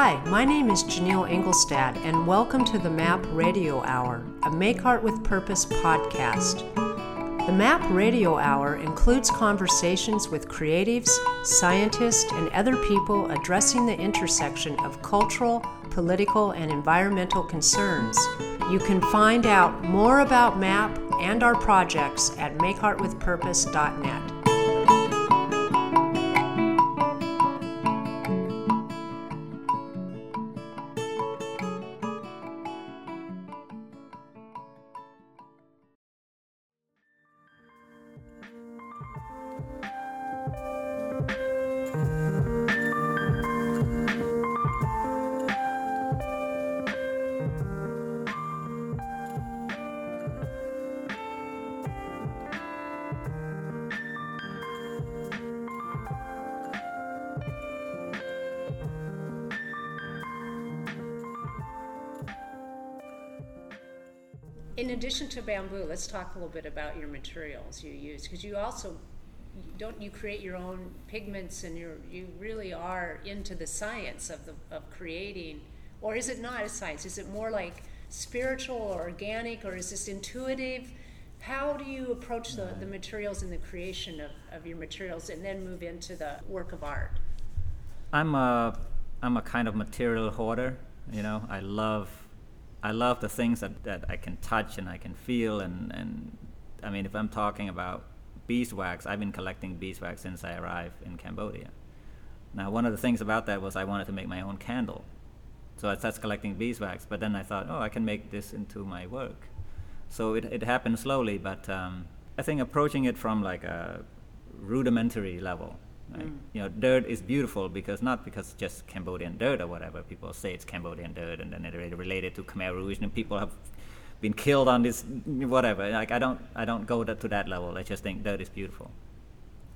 Hi, my name is Janelle Engelstad, and welcome to the MAP Radio Hour, a Make Art with Purpose podcast. The MAP Radio Hour includes conversations with creatives, scientists, and other people addressing the intersection of cultural, political, and environmental concerns. You can find out more about MAP and our projects at makeartwithpurpose.net. In addition to bamboo, let's talk a little bit about your materials you use because you also don't you create your own pigments and you you really are into the science of the of creating or is it not a science? Is it more like spiritual or organic or is this intuitive? How do you approach the, the materials and the creation of, of your materials and then move into the work of art? I'm a i'm a kind of material hoarder you know? I love I love the things that, that I can touch and I can feel and, and I mean if I'm talking about beeswax, I've been collecting beeswax since I arrived in Cambodia. Now one of the things about that was I wanted to make my own candle. So I started collecting beeswax, but then I thought, oh, I can make this into my work. So it, it happened slowly, but um, I think approaching it from like a rudimentary level Right? Mm. You know, dirt is beautiful because not because just Cambodian dirt or whatever. People say it's Cambodian dirt, and then it related to Khmer Rouge, and people have been killed on this whatever. Like I don't, I don't go to that level. I just think dirt is beautiful,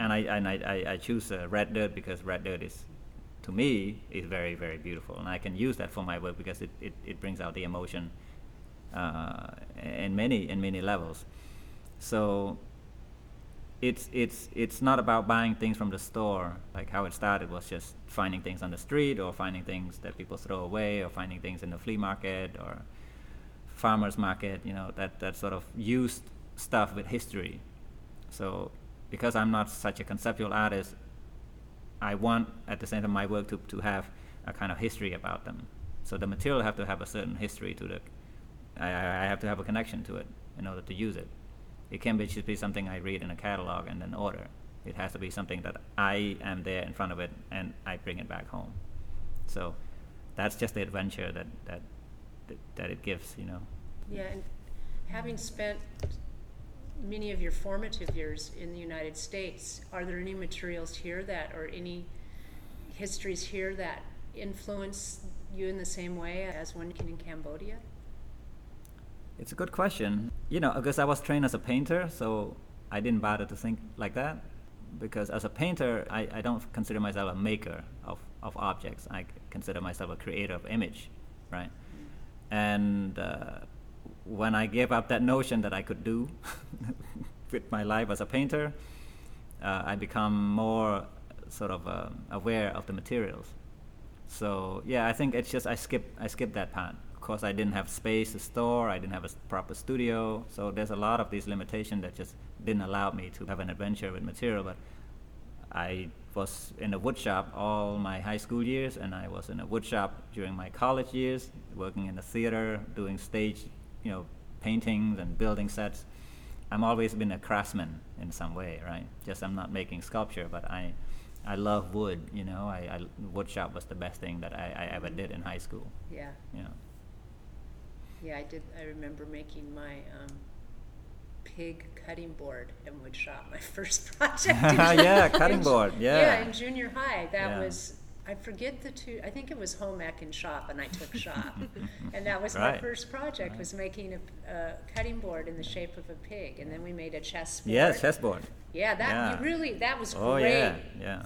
and I and I, I, I choose uh, red dirt because red dirt is, to me, is very very beautiful, and I can use that for my work because it, it, it brings out the emotion, uh, in many in many levels. So it's it's it's not about buying things from the store. Like how it started was just finding things on the street or finding things that people throw away or finding things in the flea market or farmers market you know that that sort of used stuff with history. So because i'm not such a conceptual artist i want at the same time my work to, to have a kind of history about them. So the material have to have a certain history to the I, I have to have a connection to it in order to use it it can't be just be something I read in a catalog and then order. It has to be something that I am there in front of it and I bring it back home. So that's just the adventure that that that, that it gives, you know. Yeah, and having spent many of your formative years in the United States, are there any materials here that or any histories here that influence you in the same way as one can in Cambodia? It's a good question. You know, because I was trained as a painter, so I didn't bother to think like that. Because as a painter, I, I don't consider myself a maker of, of objects. I consider myself a creator of image, right? And uh, when I gave up that notion that I could do with my life as a painter, uh, I become more sort of uh, aware of the materials. So yeah, I think it's just I skip I skip that part course, I didn't have space to store. I didn't have a proper studio. So there's a lot of these limitations that just didn't allow me to have an adventure with material. But I was in a wood shop all my high school years, and I was in a wood shop during my college years, working in the theater, doing stage, you know, paintings and building sets. I'm always been a craftsman in some way, right? Just I'm not making sculpture, but I, I love wood. You know, I, I wood shop was the best thing that I, I ever did in high school. Yeah. Know. Yeah, I did. I remember making my um, pig cutting board in woodshop, my first project. yeah, cutting in, board. Yeah. Yeah, in junior high, that yeah. was. I forget the two. I think it was home ec and shop, and I took shop, and that was right. my first project. Right. Was making a, a, cutting board in the shape of a pig, and then we made a chessboard. Yeah, chessboard. Yeah, that yeah. really that was oh, great. Yeah, yeah.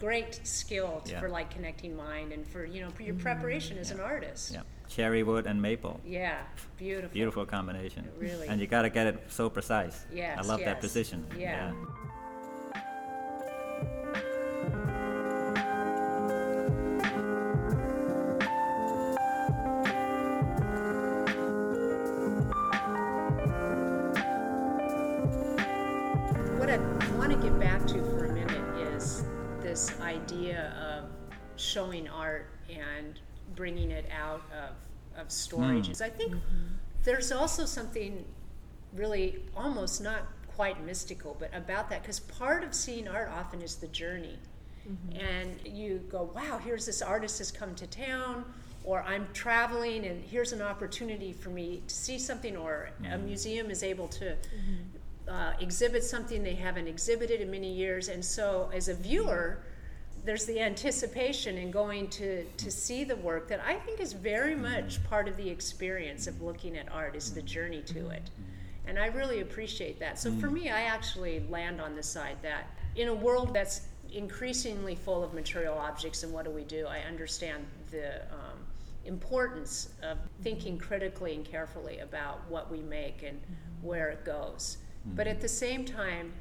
Great skill to, yeah. for like connecting mind and for you know for your preparation as an artist. Yeah cherry wood and maple. Yeah, beautiful. Beautiful combination. Really. And you got to get it so precise. Yes. I love yes. that precision. Yeah. yeah. What I want to get back to for a minute is this idea of showing art and bringing it out of, of storage. Mm. I think mm-hmm. there's also something really almost not quite mystical, but about that, because part of seeing art often is the journey. Mm-hmm. And you go, wow, here's this artist has come to town, or I'm traveling and here's an opportunity for me to see something, or mm-hmm. a museum is able to mm-hmm. uh, exhibit something they haven't exhibited in many years. And so, as a viewer, there's the anticipation in going to, to see the work that I think is very much part of the experience of looking at art is the journey to it. And I really appreciate that. So for me, I actually land on the side that in a world that's increasingly full of material objects, and what do we do? I understand the um, importance of thinking critically and carefully about what we make and where it goes. But at the same time,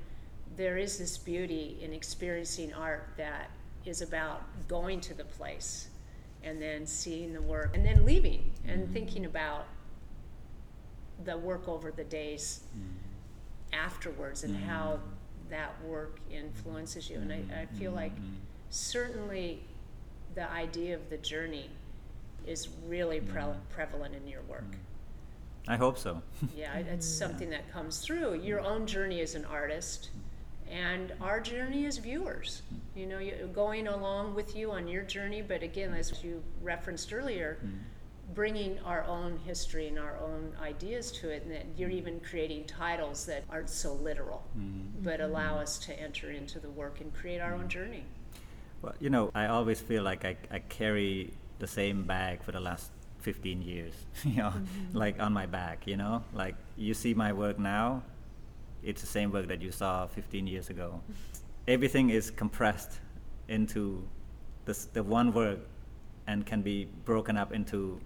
there is this beauty in experiencing art that is about going to the place and then seeing the work and then leaving and mm-hmm. thinking about the work over the days mm-hmm. afterwards and mm-hmm. how that work influences you. And I, I feel like mm-hmm. certainly the idea of the journey is really pre- prevalent in your work. Mm-hmm. I hope so. yeah, it's something that comes through. Your own journey as an artist, and our journey as viewers. You know, going along with you on your journey, but again, as you referenced earlier, mm bringing our own history and our own ideas to it, and that you're even creating titles that aren't so literal, mm-hmm. but allow us to enter into the work and create our own journey. Well, you know, I always feel like I, I carry the same bag for the last 15 years, you know, mm-hmm. like on my back, you know, like you see my work now, it's the same work that you saw 15 years ago. Everything is compressed into this, the one work and can be broken up into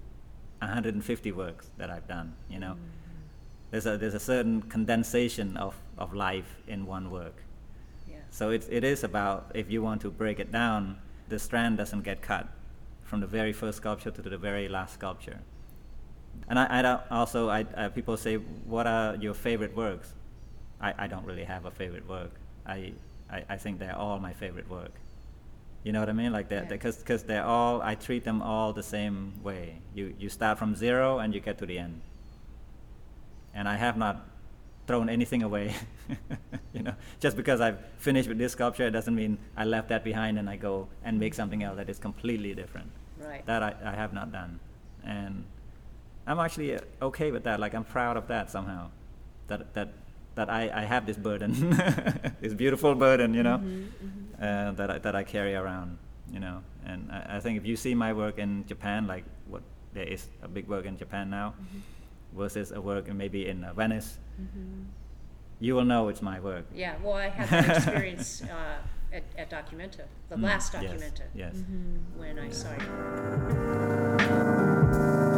150 works that I've done. You know, mm-hmm. there's a there's a certain condensation of, of life in one work. Yeah. So it it is about if you want to break it down, the strand doesn't get cut from the very first sculpture to the very last sculpture. And I, I also I, I, people say, what are your favorite works? I, I don't really have a favorite work. I, I, I think they're all my favorite work. You know what I mean? Like that, because yeah. because they're all I treat them all the same way. You you start from zero and you get to the end. And I have not thrown anything away. you know, just because I've finished with this sculpture, it doesn't mean I left that behind and I go and make something else that is completely different. Right. That I, I have not done, and I'm actually okay with that. Like I'm proud of that somehow. That that that I, I have this burden, this beautiful burden, you know, mm-hmm, mm-hmm. Uh, that I, that I carry around, you know. And I, I, think if you see my work in Japan, like what there is a big work in Japan now, mm-hmm. versus a work maybe in uh, Venice, mm-hmm. you will know it's my work. Yeah, well, I had that experience uh, at, at Documenta, the mm, last Documenta, yes, yes. when I saw something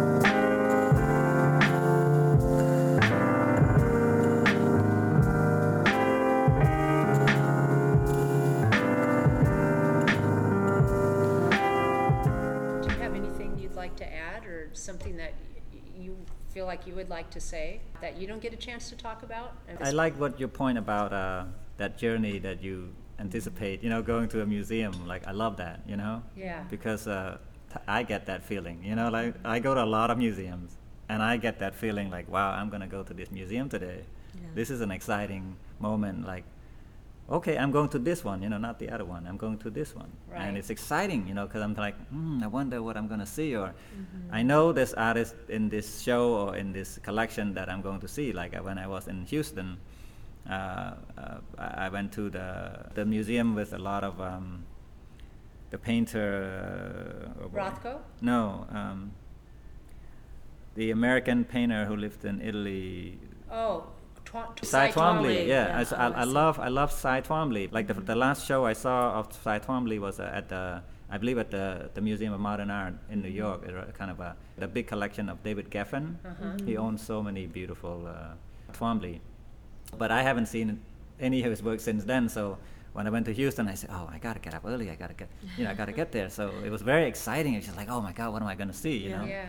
like you would like to say that you don't get a chance to talk about? I like what your point about uh, that journey that you anticipate. You know, going to a museum. Like I love that. You know. Yeah. Because uh, t- I get that feeling. You know, like I go to a lot of museums, and I get that feeling like, wow, I'm gonna go to this museum today. Yeah. This is an exciting moment. Like okay, I'm going to this one, you know, not the other one. I'm going to this one, right. and it's exciting, you know, because I'm like, hmm, I wonder what I'm going to see, or mm-hmm. I know this artist in this show or in this collection that I'm going to see. Like when I was in Houston, uh, uh, I went to the the museum with a lot of um, the painter. Uh, Rothko. No. Um, the American painter who lived in Italy. Oh, Cy Twombly, yeah. yeah. I, I, I, love I love Cy Twombly. Like the, the last show I saw of Cy Twombly was uh, at the I believe at the, the Museum of Modern Art in New mm-hmm. York. It, kind of a the big collection of David Geffen. Uh-huh. He owns so many beautiful uh, Twombly, but I haven't seen any of his work since then. So when I went to Houston, I said, "Oh, I gotta get up early. I gotta get, you know, I gotta get there." So it was very exciting. It's just like, "Oh my God, what am I gonna see?" You yeah. know. Yeah.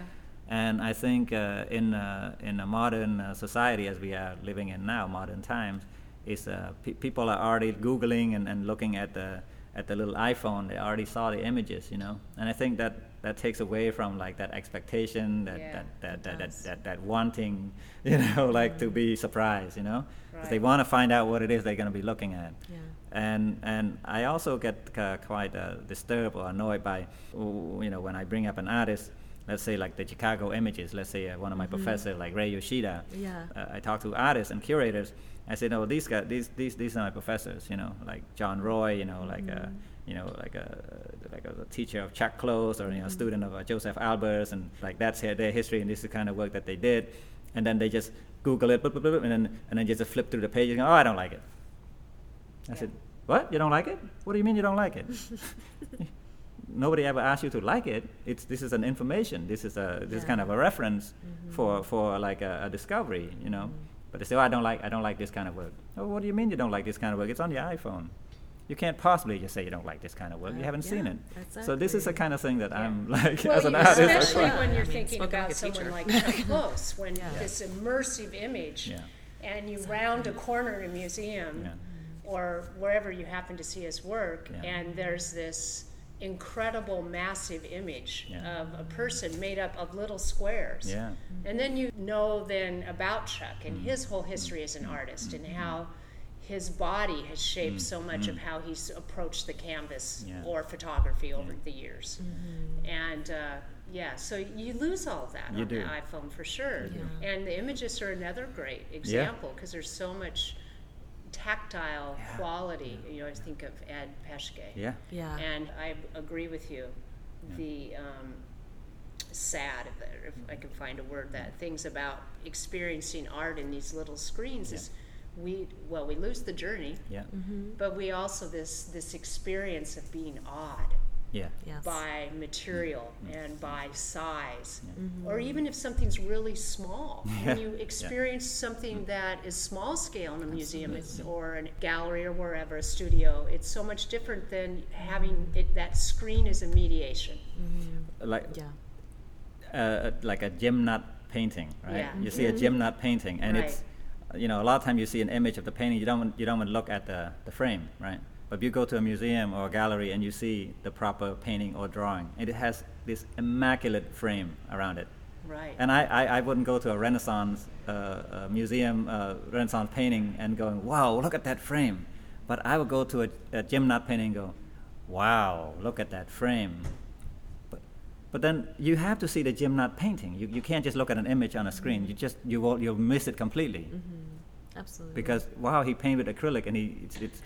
And I think uh, in, uh, in a modern uh, society as we are living in now, modern times, is uh, pe- people are already Googling and, and looking at the, at the little iPhone, they already saw the images, you know. And I think that that takes away from like that expectation, that Yeah, that, that, that, that, that wanting, you know, like to be surprised, you know. 'Cause They want to find out what it is they're going to be looking at. Yeah. And and I also get uh, quite uh, disturbed or annoyed by, you know, when I bring up an artist, let's say like the Chicago Imagists, let's say uh, one of my professors like Ray Yoshida. Yeah. Uh, I talk to artists and curators. I say, no, these guys, these these these are my professors. You know, like John Roy. You know, like a you know like a like a, teacher of Chuck Close or you know a student of uh, Joseph Albers, and like that's their, their history and this is the kind of work that they did. And then they just Google it, boop, boop, boop, and then and then just flip through the pages. And go, oh, I don't like it. I Yeah. said, what? You don't like it? What do you mean you don't like it? Nobody ever asked you to like it. It's this is an information. This is a this is kind of a reference for for like a, a discovery, you know. But they say, oh, I don't like I don't like this kind of work. Oh, what do you mean you don't like this kind of work? It's on your iPhone. You can't possibly just say you don't like this kind of work. you Uh, haven't seen yeah, it. So this is the kind of thing that Yeah. I'm like Well, as an artist. Especially try- when you're mean, thinking spoken like about a someone teacher. like Close, when Yeah. this immersive image, Yeah. and you round a corner in a museum Yeah. or wherever you happen to see his work, Yeah. and there's this incredible, massive image Yeah. of a person made up of little squares. Yeah. And then you know then about Chuck and Mm. his whole history as an mm-hmm. artist and mm-hmm. how his body has shaped so much of how he's approached the canvas. Yeah. or photography over the years. And uh, yeah, so you lose all of that You on do. the iPhone for sure. do. And the images are another great example because there's so much tactile Yeah. quality. You know, I think of Ed Paschke. Yeah. Yeah. And I agree with you. The um, sad, if, if I can find a word, that things about experiencing art in these little screens is we well we lose the journey, Yeah. but we also this this experience of being awed Yeah. Yes. by material mm-hmm. and mm-hmm. by size, Mm-hmm. or even if something's really small. When you experience something mm-hmm. that is small scale in a museum it's, or a gallery or wherever, a studio, it's so much different than having it, that screen as a mediation. Like Yeah. uh, uh like a Jim Nutt painting, right? Yeah. You see a Jim Nutt painting, and Right. it's you know a lot of time you see an image of the painting, you don't you don't want to look at the, the frame, right? But if you go to a museum or a gallery and you see the proper painting or drawing, and it has this immaculate frame around it. Right. And I, I, I wouldn't go to a Renaissance uh, uh, museum, uh, Renaissance painting, and going, wow, look at that frame. But I would go to a, a Jim Nutt painting and go, wow, look at that frame. But, but then you have to see the Jim Nutt painting. You, you can't just look at an image on a screen. You just you will you'll miss it completely Absolutely. because wow, he painted acrylic, and he it's, it's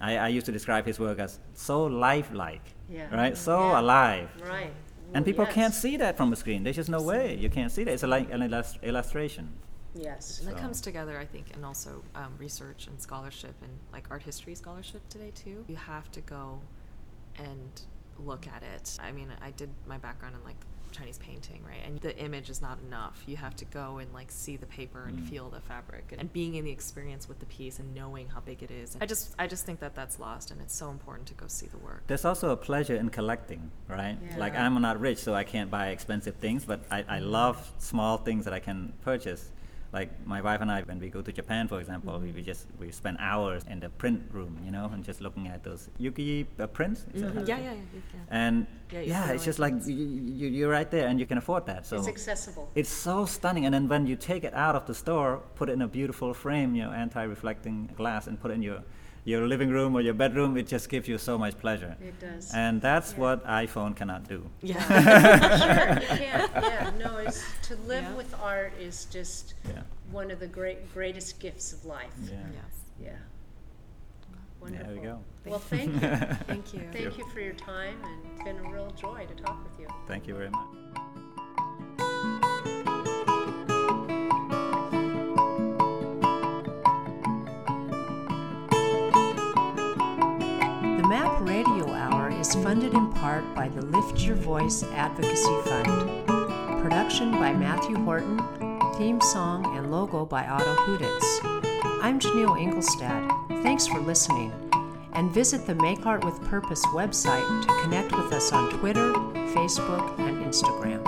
I, I used to describe his work as so lifelike, Yeah. right? So Yeah. alive. right. And people yes. can't see that from a screen. There's just no way. You can't see that. It's a, like an illus- illustration. Yes. And that comes together, I think, and also um, research and scholarship and like art history scholarship today too. You have to go and look at it. I mean, I did my background in like Chinese painting, right? And the image is not enough. You have to go and like see the paper and Mm. feel the fabric and being in the experience with the piece and knowing how big it is. I just, I just think that that's lost, and it's so important to go see the work. There's also a pleasure in collecting, right? Yeah. Like I'm not rich, so I can't buy expensive things, but I, I love small things that I can purchase. Like my wife and I, when we go to Japan, for example, we, we just we spend hours in the print room, you know, and just looking at those yuki uh, prints. Is that how Mhm. Yeah, yeah, yeah, yeah. And Yeah, yeah, it's just like you, you, you're right there, and you can afford that. So it's accessible. it's so stunning. And then when you take it out of the store, put it in a beautiful frame, you know, anti-reflecting glass, and put it in your your living room or your bedroom, it just gives you so much pleasure. It does. And that's Yeah. what iPhone cannot do. Yeah. sure, you can't. Yeah, no, it's, to live Yeah. with art is just Yeah. one of the great greatest gifts of life. Yeah. yes. Yeah. Wonderful. There we go. Well, thank you. Thank you. Thank you for your time, and it's been a real joy to talk with you. Thank you very much. MAP Radio Hour is funded in part by the Lift Your Voice Advocacy Fund. Production by Matthew Horton, theme song and logo by Otto Huditz. I'm Janelle Engelstad. Thanks for listening. And visit the Make Art with Purpose website to connect with us on Twitter, Facebook, and Instagram.